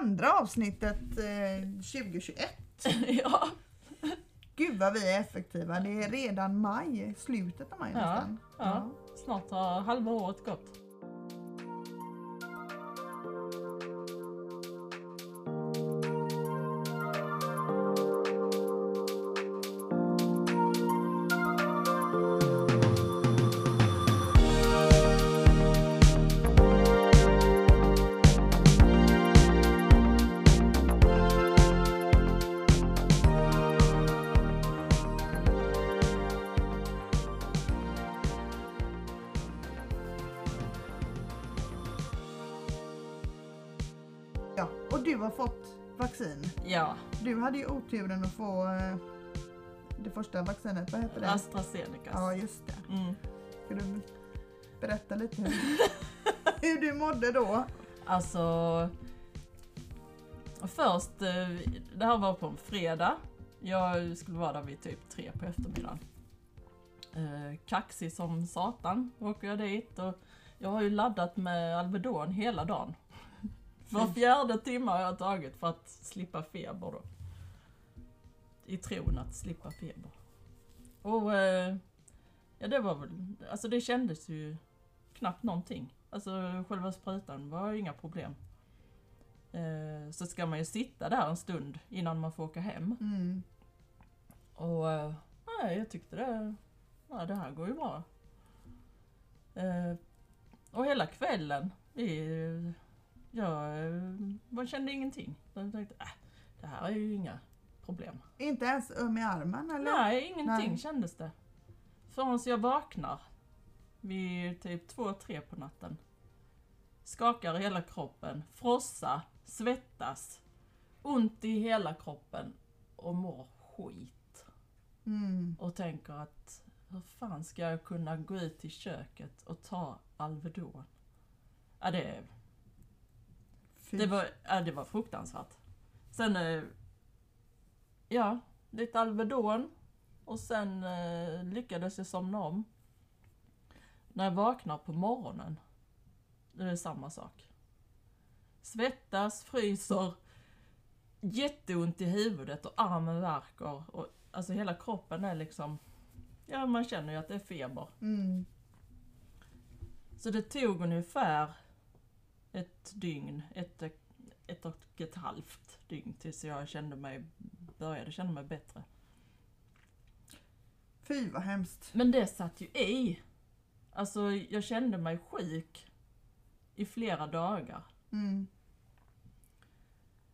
andra avsnittet eh, 2021. ja. Gud vad vi är effektiva. Det är redan maj, slutet av maj Ja, nästan. ja. Snart har halva året gått. Oturen att få eh, det första vaccinet, vad heter det? AstraZeneca. Ja, just det. Mm. Ska du berätta lite hur, hur du mådde då? Alltså, först, eh, det här var på en fredag. Jag skulle vara där vid typ tre på eftermiddagen. Eh, kaxig som satan åker jag dit och jag har ju laddat med Alvedon hela dagen. Var fjärde timme har jag tagit för att slippa feber då. I tron att slippa feber. Och eh, ja det var väl, alltså det kändes ju knappt någonting. Alltså själva sprutan var inga problem. Eh, så ska man ju sitta där en stund innan man får åka hem. Mm. Och eh, nej, jag tyckte det, ja, det här går ju bra. Eh, och hela kvällen, vi, jag eh, bara kände ingenting. Så jag tänkte, äh, det här är ju inga problem. Inte ens öm i armen eller? Nej, ingenting Nej. kändes det. Förrän jag vaknar vid typ två, tre på natten. Skakar hela kroppen, frossa, svettas, ont i hela kroppen och mår skit. Mm. Och tänker att hur fan ska jag kunna gå ut i köket och ta Alvedon? Ja, det, det, var, ja, det var fruktansvärt. Sen, eh, ja, lite Alvedon och sen eh, lyckades jag somna om. När jag vaknar på morgonen, det är samma sak. Svettas, fryser, jätteont i huvudet och armen värker. Och, alltså hela kroppen är liksom, ja man känner ju att det är feber. Mm. Så det tog ungefär ett dygn, ett, ett och ett halvt dygn tills jag kände mig, började känna mig bättre. Fy vad hemskt. Men det satt ju i. Alltså jag kände mig sjuk i flera dagar. Mm.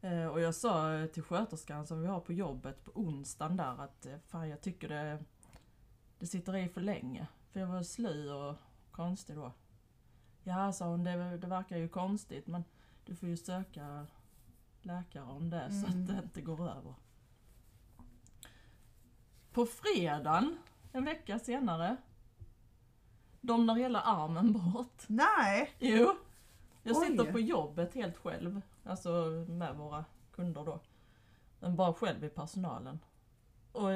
Eh, och jag sa till sköterskan som vi har på jobbet på onsdagen där att eh, fan jag tycker det, det sitter i för länge. För jag var sly och konstig då. Ja, sa hon, det, det verkar ju konstigt men du får ju söka läkare om det så Mm. att det inte går över. På fredagen, en vecka senare, domnar hela armen bort. Nej! Jo. Jag Oj. sitter på jobbet helt själv. Alltså med våra kunder då. Men bara själv i personalen. Och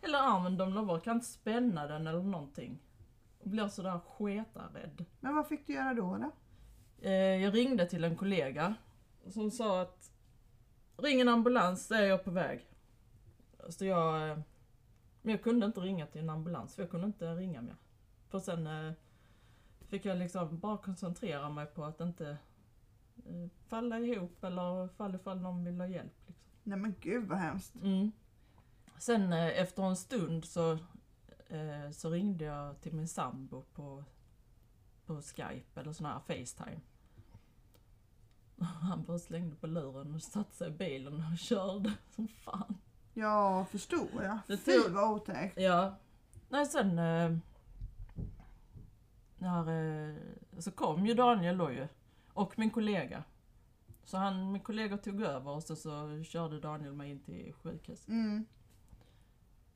hela armen domnar bort. Kan inte spänna den eller någonting. Och blir sådär sketarädd. Men vad fick du göra då? då? Eh, jag ringde till en kollega som sa att ring en ambulans så är jag på väg. Så jag, eh, men jag kunde inte ringa till en ambulans för jag kunde inte ringa mer. För sen eh, fick jag liksom bara koncentrera mig på att inte falla ihop eller falla ifall någon vill ha hjälp. Liksom. Nej men gud vad hemskt. Mm. Sen efter en stund så, så ringde jag till min sambo på, på Skype eller sån här Facetime. Han bara slängde på luren och satte sig i bilen och körde som fan. Ja, förstår jag. Det Fy tog- vad otäckt. Ja. Nej sen eh, när, eh, så kom ju Daniel då ju. Och min kollega. Så han, min kollega tog över och så, så körde Daniel mig in till sjukhus. Mm.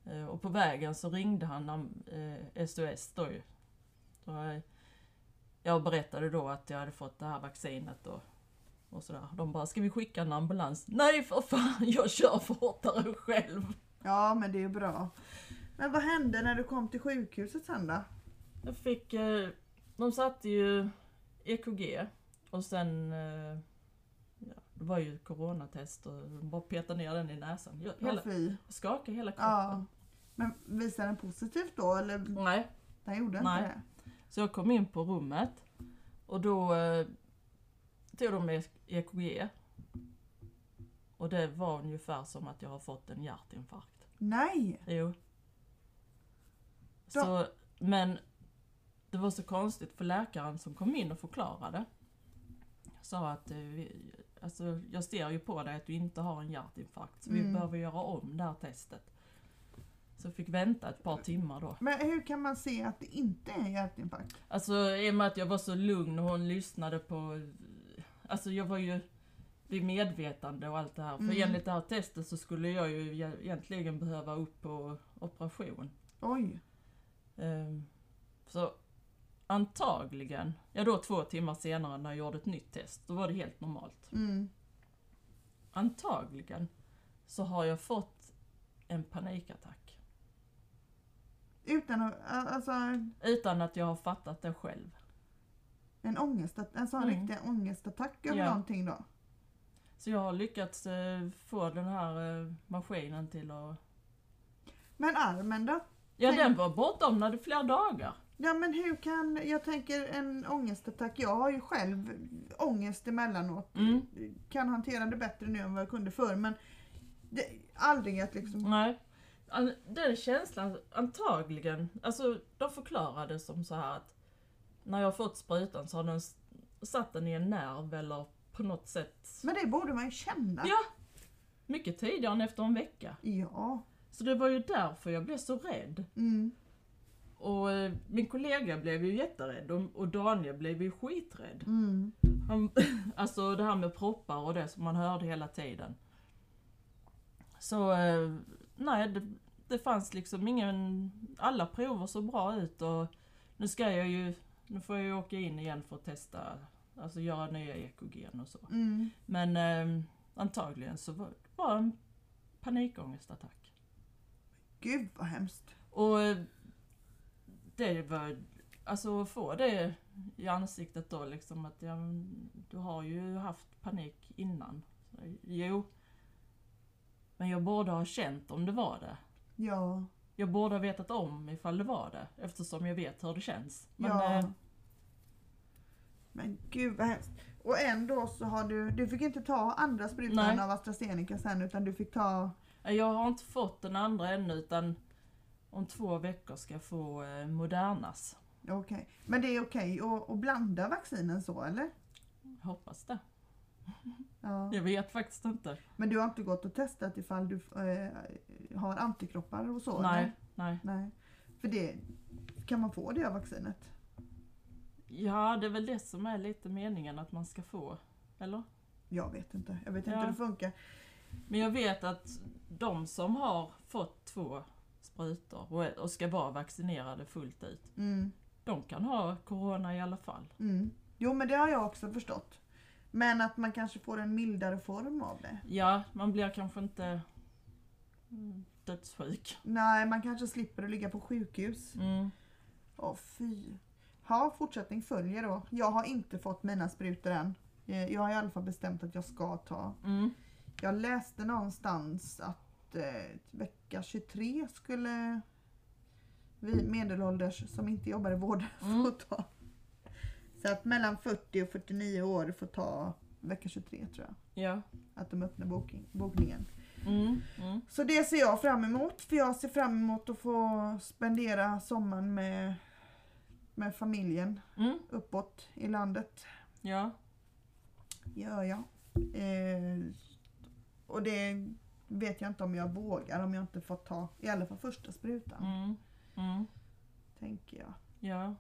Eh, Och på vägen så ringde han eh, SOS då ju. Så, eh, jag berättade då att jag hade fått det här vaccinet och, och sådär. De bara, ska vi skicka en ambulans? Nej för fan, jag kör fortare själv. Ja, men det är bra. Men vad hände när du kom till sjukhuset sen då? Jag fick, eh, de satte ju EKG och sen eh, ja, det var ju coronatest och bara petade ner den i näsan. Jag, Ja, hela, fy. skakade hela kroppen. Ja. Men visar den positivt då eller? Nej, Den gjorde Nej. inte det? så jag kom in på rummet och då eh, tog de E- EKG. Och det var ungefär som att jag har fått en hjärtinfarkt. Nej! Jo. Då- Så, men det var så konstigt för läkaren som kom in och förklarade sa att eh, vi, alltså, jag ser ju på dig att du inte har en hjärtinfarkt så vi Mm. behöver göra om det här testet. Så jag fick vänta ett par timmar då. Men hur kan man se att det inte är en hjärtinfarkt? Alltså i och med att jag var så lugn och hon lyssnade på... Alltså jag var ju vid medvetande och allt det här. För Mm. enligt det här testet så skulle jag ju e- egentligen behöva upp på operation. Oj. Ehm, Så antagligen, ja då två timmar senare när jag gjorde ett nytt test, då var det helt normalt. Mm. Antagligen så har jag fått en panikattack. Utan att, alltså Utan att jag har fattat det själv. En ångest, en sån Mm. riktig ångestattack över Ja. någonting då? Så jag har lyckats eh, få den här eh, maskinen till att... Men armen då? Ja Tänk- den var bortom i flera dagar. Ja men hur kan, jag tänker en ångestattack, jag har ju själv ångest emellanåt. Mm. Kan hantera det bättre nu än vad jag kunde förr men det, aldrig att liksom, Nej. Den känslan, antagligen, alltså de förklarade som så här att när jag har fått sprutan så har den satt den i en nerv eller på något sätt. men det borde man ju känna. Ja. Mycket tidigare än efter en vecka. Ja. Så det var ju därför jag blev så rädd. Mm. Och eh, min kollega blev ju jätterädd och, och Daniel blev ju skiträdd. Mm. Han, alltså det här med proppar och det som man hörde hela tiden. Så eh, nej, det, det fanns liksom ingen... Alla prover så bra ut och nu ska jag ju... Nu får jag ju åka in igen för att testa, alltså göra nya EKG och så. Mm. Men eh, antagligen så var det en panikångestattack. Gud vad hemskt. Och eh, det var, alltså att få det i ansiktet då liksom att ja, du har ju haft panik innan. Så, Jo. Men jag borde ha känt om det var det. Ja. Jag borde ha vetat om ifall det var det eftersom jag vet hur det känns. Men ja. eh, Men gud vad hemskt. Och ändå så har du, du fick inte ta andra sprutan Nej. av AstraZeneca sen utan du fick ta, jag har inte fått den andra ännu utan om två veckor ska jag få eh, Modernas. okej. Men det är okej att, att blanda vaccinen så eller? Hoppas det. Ja. Jag vet faktiskt inte. Men du har inte gått och testat ifall du eh, har antikroppar och så? Nej, eller? nej. Nej. För det, kan man få det av vaccinet? Ja, det är väl det som är lite meningen att man ska få. Eller? Jag vet inte. Jag vet inte Ja. hur det funkar. Men jag vet att de som har fått två sprutor och ska vara vaccinerade fullt ut, Mm. de kan ha corona i alla fall. Mm. Jo men det har jag också förstått. Men att man kanske får en mildare form av det. Ja, man blir kanske inte dödssjuk. Nej, man kanske slipper att ligga på sjukhus. Mm. Åh fy. Ja, fortsättning följer då. Jag har inte fått mina sprutor än. Eh, Jag har i alla fall bestämt att jag ska ta. Mm. Jag läste någonstans att eh, vecka 23 skulle vi medelålders som inte jobbar i vården Mm. få ta. Så att mellan 40 och 49 år får ta vecka 23 tror jag. Ja. Att de öppnar boking, bokningen. Mm. Mm. Så det ser jag fram emot. För jag ser fram emot att få spendera sommaren med, med familjen Mm. uppåt i landet. Ja. Gör jag. Eh, och det vet jag inte om jag vågar om jag inte får ta i alla fall första sprutan. Mm. Mm. Tänker jag. Ja.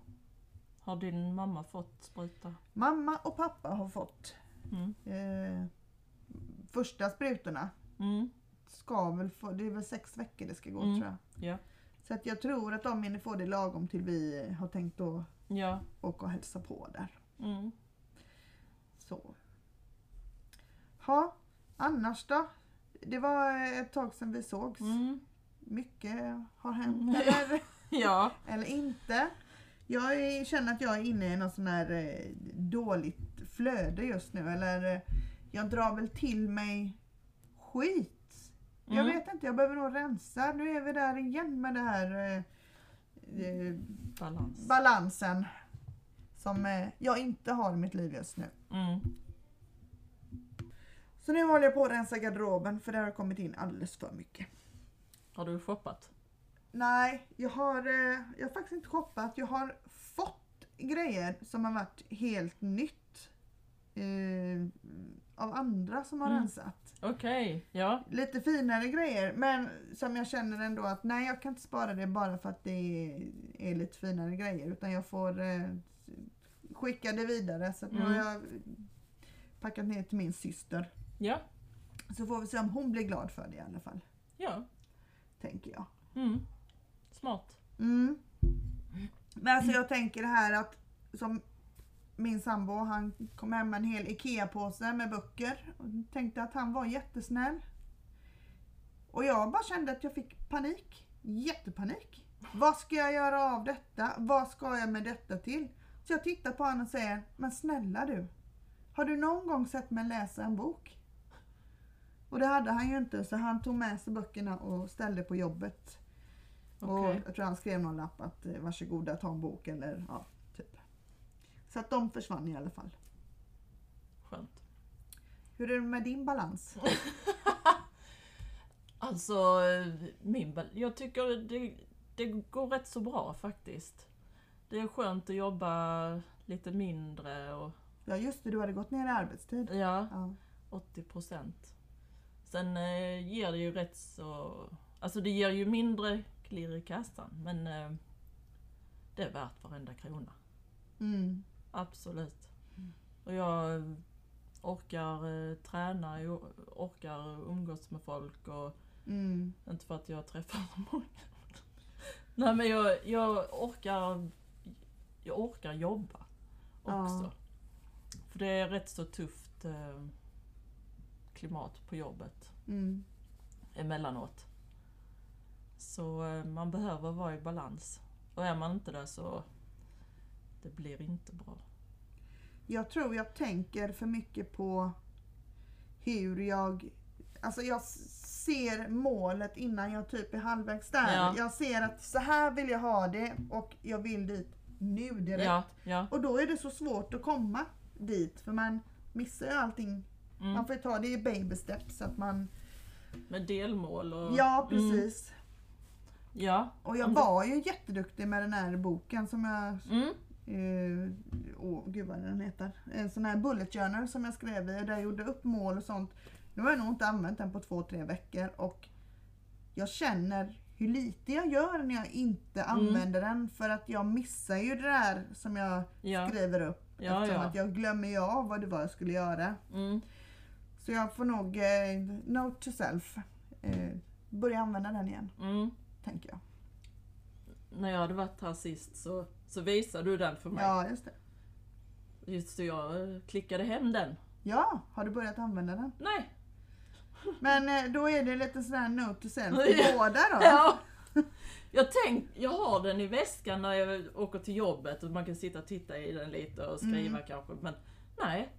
Har din mamma fått spruta? Mamma och pappa har fått Mm. eh, första sprutorna. Mm. Ska väl få, det är väl sex veckor det ska gå Mm. tror jag. Ja. Så att jag tror att de hinner få det lagom till vi har tänkt att Ja. åka och hälsa på där. Mm. Så. Ja, annars då? Det var ett tag sedan vi sågs. Mm. Mycket har hänt eller, Ja. eller inte. Jag känner att jag är inne i någon sån här eh, dåligt flöde just nu. Eller, eh, jag drar väl till mig skit. Jag Mm. vet inte, jag behöver nog rensa. Nu är vi där igen med det här eh, eh, Balans. balansen som eh, jag inte har i mitt liv just nu. Mm. Så nu håller jag på att rensa garderoben för det har kommit in alldeles för mycket. Har du shoppat? Nej, jag har, eh, jag har faktiskt inte shoppat. Jag har fått grejer som har varit helt nytt. Eh, av andra som har Mm. rensat. Okej, ja. Lite finare grejer men som jag känner ändå att nej jag kan inte spara det bara för att det är, är lite finare grejer utan jag får eh, skicka det vidare. Så att nu har Mm. jag packat ner till min syster. Ja, Så får vi se om hon blir glad för det i alla fall. ja. Tänker jag. Mm. Smart. Mm. Men alltså jag tänker det här att som min sambo han kom hem med en hel IKEA-påse med böcker och tänkte att han var jättesnäll. Och jag bara kände att jag fick panik. Jättepanik. Vad ska jag göra av detta? Vad ska jag med detta till? Så jag tittar på honom och säger, men snälla du. Har du någon gång sett mig läsa en bok? Och det hade han ju inte så han tog med sig böckerna och ställde på jobbet. Och jag tror han skrev någon lapp att eh, varsågoda ta en bok eller ja, typ. Så att de försvann i alla fall. Skönt. Hur är det med din balans? Alltså, min bal- jag tycker det, det går rätt så bra faktiskt. Det är skönt att jobba lite mindre och Ja just det, du hade gått ner i arbetstid. ja, Ja. 80 procent. Sen eh, ger det ju rätt så... Alltså det ger ju mindre klirr i kassan men eh, det är värt varenda krona. Mm. Absolut. Och jag orkar eh, träna, jag orkar umgås med folk och Mm. inte för att jag träffar så många. Nej men jag, jag orkar jag orkar jobba också. Ja. För det är rätt så tufft eh, klimat på jobbet Mm. emellanåt. Så eh, man behöver vara i balans. Och är man inte det så det blir inte bra. Jag tror jag tänker för mycket på hur jag... Alltså jag ser målet innan jag typ är halvvägs där. Ja. Jag ser att så här vill jag ha det och jag vill dit nu direkt. Ja, ja. Och då är det så svårt att komma dit för man missar ju allting. Mm. Man får ju ta det i baby steps så att man... Med delmål och... Ja Mm, precis. Ja. Och jag var ju jätteduktig med den här boken som jag... Mm. eh, Åh gud vad den heter. En sån här bullet journal som jag skrev i och där jag gjorde upp mål och sånt. Nu har jag nog inte använt den på två, tre veckor och jag känner hur lite jag gör när jag inte Mm. använder den för att jag missar ju det där som jag Ja. skriver upp. Ja, eftersom ja. att jag glömmer ju av vad det var jag skulle göra. Mm. Så jag får nog, eh, note to self, eh, börja använda den igen, Mm. Tänker jag. När jag hade varit här sist så, så visade du den för mig. Ja, just det. Just så jag eh, klickade hem den. Ja, har du börjat använda den? Nej. Men eh, då är det lite sån här note to self Ja. i båda då? Ja. Jag tänk, jag har den i väskan när jag åker till jobbet och man kan sitta och titta i den lite och skriva Mm. kanske. Men nej.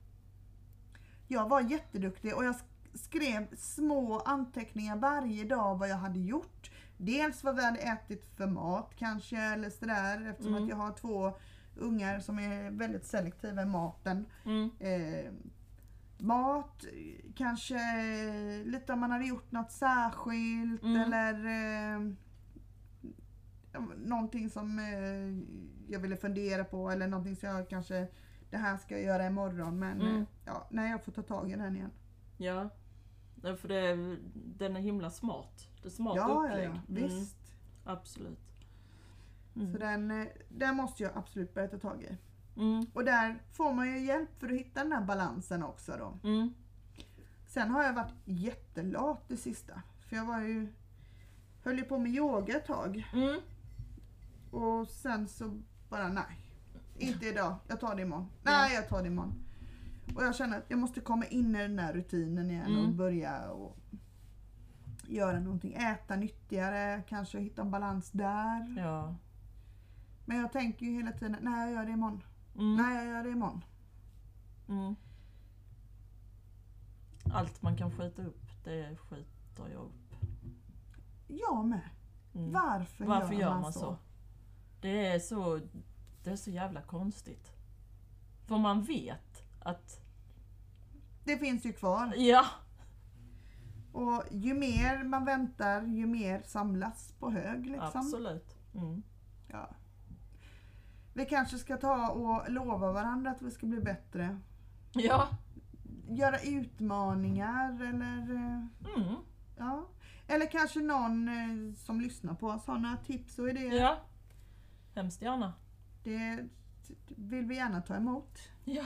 Jag var jätteduktig och jag sk- skrev små anteckningar varje dag vad jag hade gjort. Dels vad vi hade ätit för mat kanske eller sådär eftersom Mm. att jag har två ungar som är väldigt selektiva i maten. Mm. eh, mat, kanske lite om man hade gjort något särskilt Mm. eller eh, någonting som eh, jag ville fundera på eller någonting som jag kanske det här ska jag göra imorgon men Mm. eh, ja, nej jag får ta tag i den igen. Ja. Nej, För det, den är himla smart. Det är smart Ja, ja, upplägg. ja, Mm, visst. absolut. Mm. Så den, eh, den måste jag absolut börja ta tag i. Mm. Och där får man ju hjälp för att hitta den här balansen också då. Mm. Sen har jag varit jättelat det sista. För jag var ju höll ju på med yoga ett tag. Mm. Och sen så bara nej. Inte idag, jag tar det imorgon. Nej, jag tar det imorgon. Och jag känner att jag måste komma in i den här rutinen igen och Mm. börja och göra någonting. Äta nyttigare, kanske hitta en balans där. Ja. Men jag tänker ju hela tiden, nej jag gör det imorgon. Mm. Nej jag gör det imorgon. Mm. allt man kan skjuta upp, det skjuter jag upp. Jag med. Mm. Varför, Varför gör man så? Det är så, det är så jävla konstigt. För man vet att, Det finns ju kvar. ja, Och ju mer man väntar, ju mer samlas på hög. Liksom. absolut. Mm. Ja. Vi kanske ska ta och lova varandra att vi ska bli bättre. Ja, Göra utmaningar eller eh, mm. ja. Eller kanske någon eh, som lyssnar på oss har några tips och idéer. ja. Hemskt gärna. Det vill vi gärna ta emot. Ja.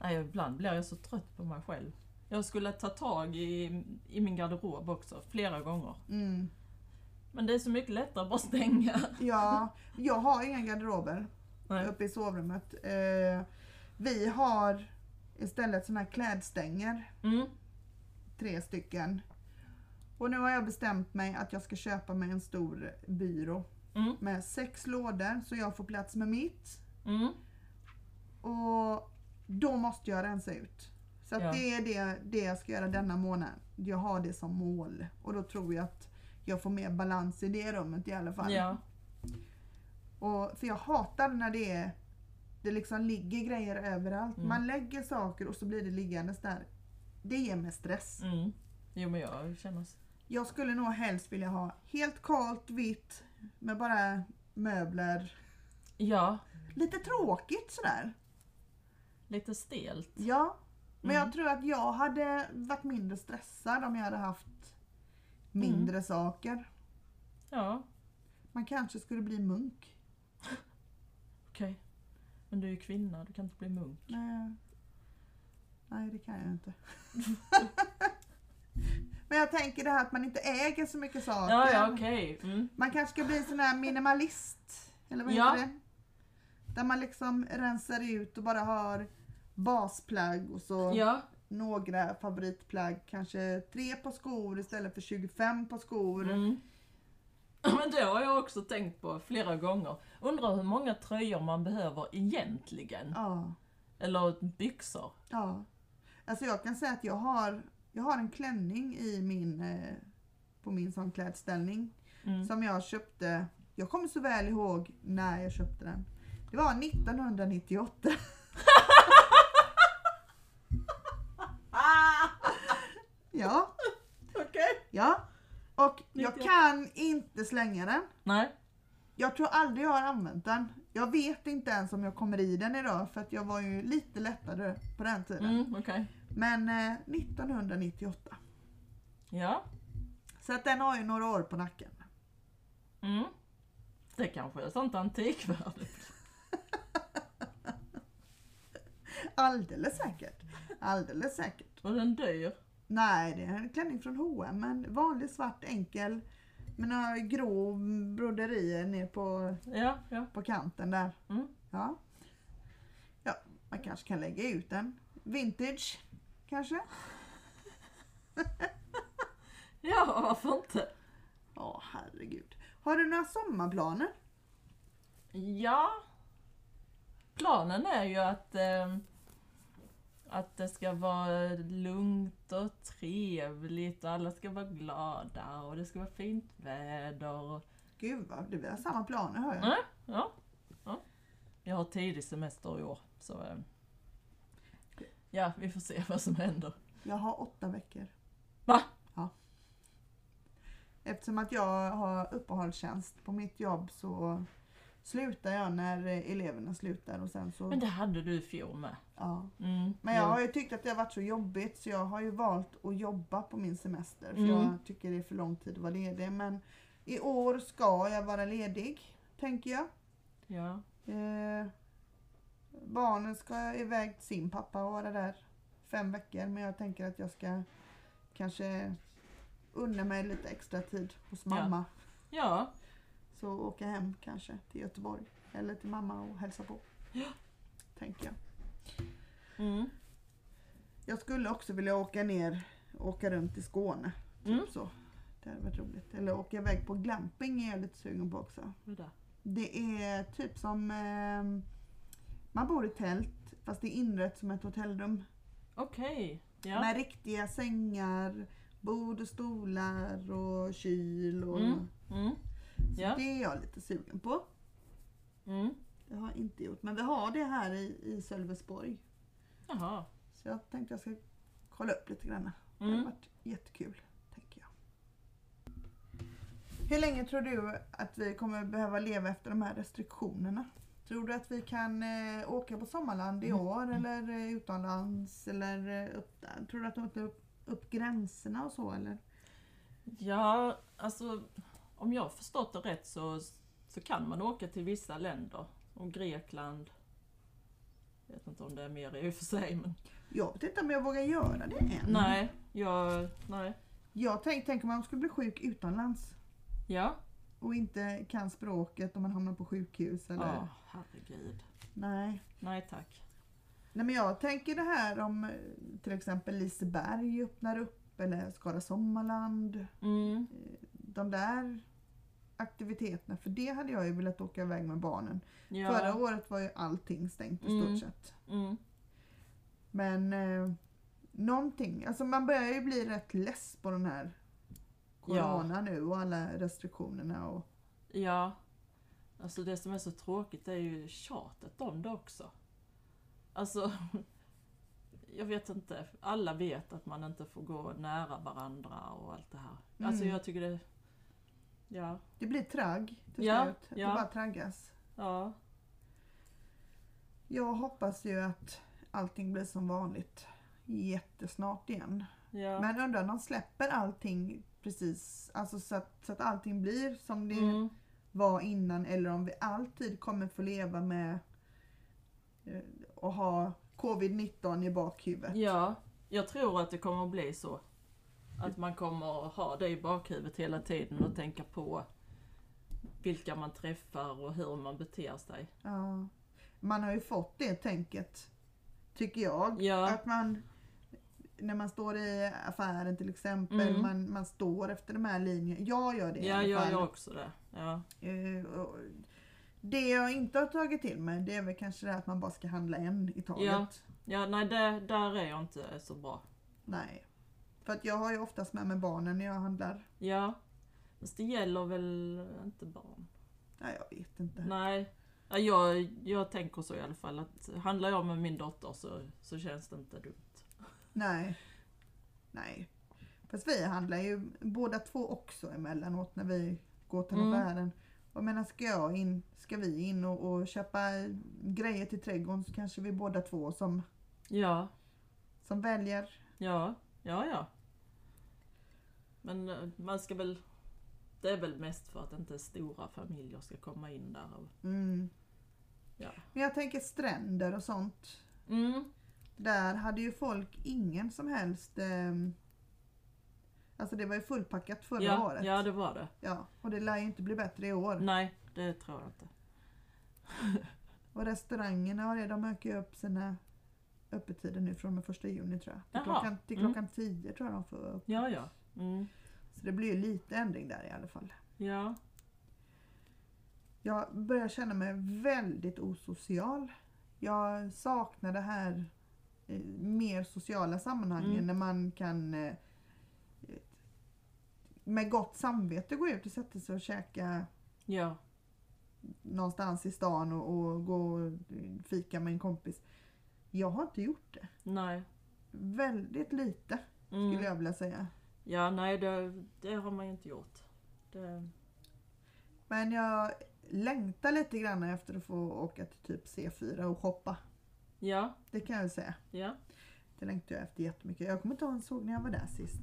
Nej, ibland blir jag så trött på mig själv. Jag skulle ta tag i, i min garderob också, flera gånger. Mm. Men det är så mycket lättare att bara stänga. Ja, jag har inga garderober Nej. uppe i sovrummet. Eh, vi har istället såna här klädstänger, Mm. tre stycken. Och nu har jag bestämt mig att jag ska köpa mig en stor byrå Mm. med sex lådor så jag får plats med mitt. Mm. Och då måste jag rensa ut. Så Ja. det är det, det jag ska göra denna månad. Jag har det som mål. Och då tror jag att jag får mer balans i det rummet i alla fall. Ja. Och, för jag hatar när det är det liksom ligger grejer överallt. Mm. Man lägger saker och så blir det liggandes där. Det ger mig stress. Mm. Jo men jag känner. Jag skulle nog helst vilja ha helt kalt vitt med bara möbler. Ja, Lite tråkigt sådär. Lite stelt. Ja. Men Mm. jag tror att jag hade varit mindre stressad om jag hade haft mindre Mm. saker. Ja, Man kanske skulle bli munk. okej. Men du är ju kvinna, du kan inte bli munk. Nej, Nej det kan jag inte. Men jag tänker det här att man inte äger så mycket saker. Ja, ja okej. Mm. Man kanske ska bli sån här minimalist. Eller vad Ja. heter det? Där man liksom rensar ut och bara har basplagg och så Ja, några favoritplagg. Kanske tre par skor istället för 25 par skor. Mm. Men det har jag också tänkt på flera gånger. Undrar hur många tröjor man behöver egentligen? Ja, Eller byxor. ja. Alltså jag kan säga att jag har, jag har en klänning i min, eh, på min sån klädställning. Mm. Som jag köpte, jag kommer så väl ihåg när jag köpte den. Det var 1998. ja, Okej. ja. Och jag 98. kan inte slänga den. Nej. Jag tror aldrig jag har använt den. Jag vet inte ens om jag kommer i den idag för att jag var ju lite lättare på den tiden. Mm, okej. Men eh, 1998. Ja. Så att den har ju några år på nacken. Mm. Det kanske är sånt antikvärde. Alldeles säkert. Alldeles säkert. Var den dyr? Nej, det är en klänning från H&M, en vanlig svart enkel med några grå broderier ner på, Ja, ja. på kanten där. Mm. Ja. ja, man kanske kan lägga ut den. Vintage, kanske? Ja, varför inte? Ja, herregud. Har du några sommarplaner? Ja. Planen är ju att, eh, att det ska vara lugnt och trevligt och alla ska vara glada och det ska vara fint väder. Och, Gud vad, du har samma planer hör jag. Nej, ja, ja. Jag har tidig semester i år så eh, ja, vi får se vad som händer. Jag har åtta veckor. Va? Ja. Eftersom att jag har uppehållstjänst på mitt jobb så slutar jag när eh, eleverna slutar och sen så... Men det hade du i fjol med. ja. Mm, Men jag ja. har ju tyckt att det har varit så jobbigt så jag har ju valt att jobba på min semester. För Mm. jag tycker det är för lång tid att vara ledig. Men i år ska jag vara ledig, tänker jag. Ja. Eh, barnen ska iväg till sin pappa och vara där fem veckor. Men jag tänker att jag ska kanske unna mig lite extra tid hos Ja. mamma. ja, Så åka hem kanske till Göteborg. Eller till mamma och hälsa på. Tänker jag. mm, Jag skulle också vilja åka ner och åka runt i Skåne. Typ Mm. så. Det hade varit roligt. Eller åka iväg på glamping är jag lite sugen på också. det är typ som eh, man bor i tält fast det är inrett som ett hotellrum. Okej. Ja. Med riktiga sängar, bord och stolar och kyl. Och, Mm. Mm. Så Ja. det är jag lite sugen på. Mm. Det har jag inte gjort. Men vi har det här i, i Sölvesborg. Jaha. Så jag tänkte jag ska kolla upp lite grann. Det har Mm. varit jättekul, tänker jag. Hur länge tror du att vi kommer behöva leva efter de här restriktionerna? Tror du att vi kan eh, åka på sommarland i Mm. år eller eh, utomlands? Eller eh, upp? Tror du att de öppnar upp, upp gränserna och så eller? Ja, alltså om jag förstått det rätt så, så kan man åka till vissa länder. Som Grekland. Jag vet inte om det är mer i och för sig men... Jag vet inte om jag vågar göra det än. Nej, jag... Nej. Jag tänk, tänk om man skulle bli sjuk utomlands Ja. och inte kan språket om man hamnar på sjukhus eller? Ja, herregud. Nej. Nej tack. Nej men jag tänker det här om till exempel Liseberg öppnar upp eller Skara Sommarland. Mm. De där aktiviteterna, för det hade jag ju velat åka iväg med barnen. Ja. Förra året var ju allting stängt i Mm. stort sett. Mm. Men eh, någonting, alltså man börjar ju bli rätt less på den här Corona nu och alla restriktionerna. Och, Ja. Alltså det som är så tråkigt är ju tjatet om det också. Alltså, jag vet inte. Alla vet att man inte får gå nära varandra och allt det här. Alltså Mm. jag tycker det... Ja. det blir tragg till Ja, slut. Ja. Det bara traggas. Ja. Jag hoppas ju att allting blir som vanligt jättesnart igen. Ja. Men undrar om de släpper allting precis, alltså så att, så att allting blir som det Mm. var innan eller om vi alltid kommer få leva med eh, och ha covid-19 i bakhuvudet. Ja. Jag tror att det kommer att bli så. Att man kommer att ha det i bakhuvudet hela tiden och tänka på vilka man träffar och hur man beter sig. Ja. Man har ju fått det tänket, tycker jag. Ja. Att man, när man står i affären till exempel, Mm. man, man står efter de här linjerna. Jag gör det i Ja, alla jag fall. gör också det. Ja. Eh, Det jag inte har tagit till mig det är väl kanske det att man bara ska handla en i taget. Ja. Ja, nej det, där är jag inte så bra. Nej. För att jag har ju oftast med mig barnen när jag handlar. Ja. Fast det gäller väl inte barn? Nej, jag vet inte. Nej. Ja, jag, jag tänker så i alla fall att handlar jag med min dotter så, så känns det inte dumt. Nej. Nej. Fast vi handlar ju båda två också emellanåt när vi går till Mm. affären. Och menar ska jag in, ska vi in och, och köpa grejer till trädgården så kanske vi båda två som, Ja, som väljer. ja, ja, ja. Men eh, man ska väl... Det är väl mest för att inte stora familjer ska komma in där. och- Mm. Ja. Men jag tänker stränder och sånt. Mm, Där hade ju folk ingen som helst ehm, Alltså det var ju fullpackat förra ja, året. ja, det var det. Ja, och det lär ju inte bli bättre i år. Nej, det tror jag inte. Och restaurangerna och det, de ökar ju upp sina öppettider nu från den första juni tror jag. Till Jaha, klockan, till mm. klockan 10 tror jag de får upp. Ja, ja. Mm, Så det blir lite ändring där i alla fall. ja. Jag börjar känna mig väldigt osocial. Jag saknar det här eh, mer sociala sammanhangen Mm. när man kan eh, med gott samvete gå ut och sätta sig och käka Ja, någonstans i stan och, och gå och fika med en kompis. Jag har inte gjort det. nej. Väldigt lite skulle Mm. jag vilja säga. Ja, nej, det, det har man ju inte gjort. Det, Men jag längtar lite grann efter att få åka till typ C4 och shoppa. ja, Det kan jag väl säga. ja, Det längtar jag efter jättemycket. Jag kommer inte ihåg såg när jag var där sist.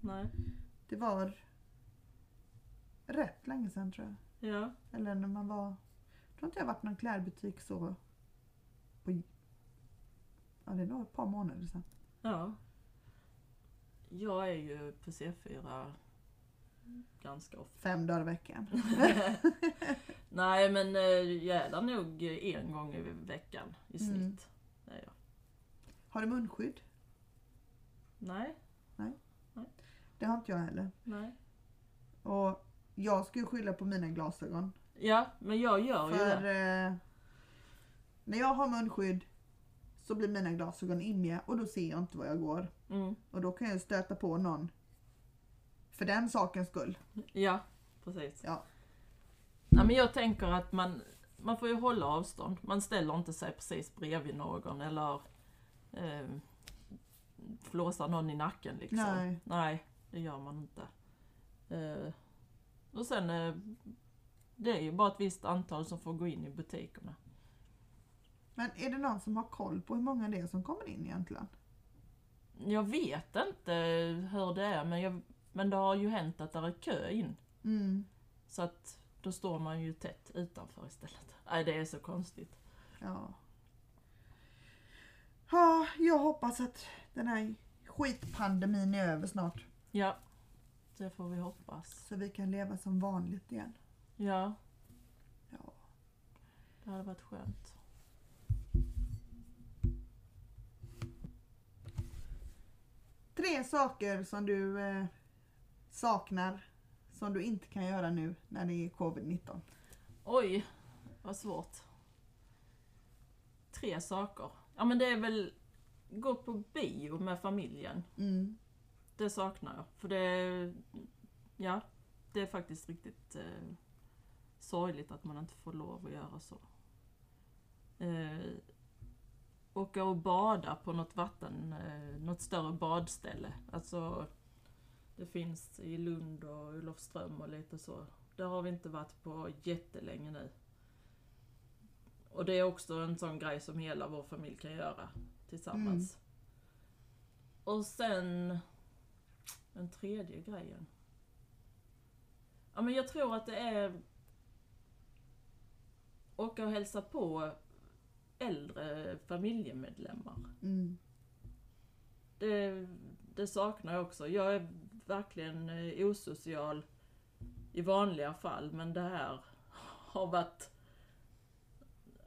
nej, Det var rätt länge sedan tror jag. ja. Eller när man var... Jag tror inte jag varit i någon klädbutik så... På, ja, det nog ett par månader sedan. Ja. Jag är ju på C4 ganska ofta. Fem dagar i veckan. Nej men jag är där nog en gång i veckan i Mm. snitt. Det är jag. Har du munskydd? Nej, Det har inte jag heller. nej. Och jag ska ju skylla på mina glasögon. Ja, men jag gör ju För det. eh, när jag har munskydd så blir mina glasögon immiga och då ser jag inte vad jag går. Mm. Och då kan jag stöta på någon för den sakens skull. Ja, precis. Ja. Ja, men jag tänker att man, man får ju hålla avstånd. Man ställer inte sig precis bredvid någon eller eh, flåsar någon i nacken liksom. Nej. Nej, det gör man inte. Eh, och sen, eh, det är ju bara ett visst antal som får gå in i butikerna. Men är det någon som har koll på hur många det är som kommer in egentligen? Jag vet inte hur det är, men, jag, men det har ju hänt att det är kö in. Mm. Så att då står man ju tätt utanför istället. Nej, det är så konstigt. Ja. Ja, jag hoppas att den här skitpandemin är över snart. Ja, det får vi hoppas. Så vi kan leva som vanligt igen. Ja, Ja. det hade varit skönt. Tre saker som du eh, saknar som du inte kan göra nu när det är covid-19. Oj, vad svårt. Tre saker. Ja men det är väl gå på bio med familjen. Mm. Det saknar jag. För det, ja, det är faktiskt riktigt eh, sorgligt att man inte får lov att göra så. Eh, åka och bada på något vatten, eh, något större badställe. Alltså, det finns i Lund och Olofström och lite så. Där har vi inte varit på jättelänge nu. Och det är också en sån grej som hela vår familj kan göra tillsammans. Och sen den tredje grejen. Ja men jag tror att det är åka och hälsa på äldre familjemedlemmar. Mm. Det, det saknar jag också. Jag är verkligen eh, osocial i vanliga fall men det här har varit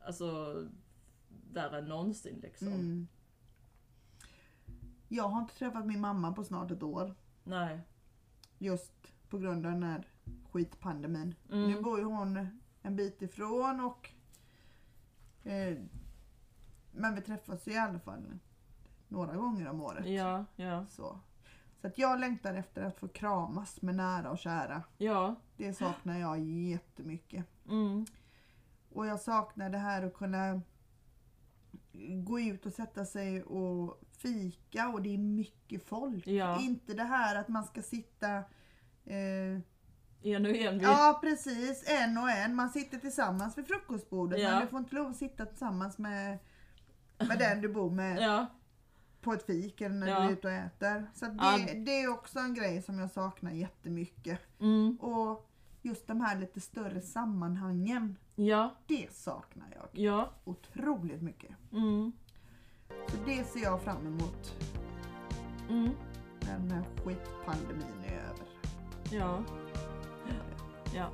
alltså värre än någonsin liksom. Mm. Jag har inte träffat min mamma på snart ett år. Nej. Just på grund av den här skitpandemin. Mm. Nu bor ju hon en bit ifrån och eh, men vi träffas i alla fall några gånger om året. Ja, ja, Så. så att jag längtar efter att få kramas med nära och kära. ja. Det saknar jag jättemycket. Mm. Och jag saknar det här att kunna gå ut och sätta sig och fika och det är mycket folk. Ja. Inte det här att man ska sitta eh, En och en. Vi... Ja precis, en och en. Man sitter tillsammans vid frukostbordet Ja. men du får inte lov att sitta tillsammans med, med den du bor med Ja, på ett fik eller när Ja. du är ute och äter. Så att Ja. det, det är också en grej som jag saknar jättemycket. mm. Och just de här lite större sammanhangen, ja, det saknar jag ja. otroligt mycket. Mm. Så det ser jag fram emot Mm. när den här skitpandemin är över. Ja. Ja.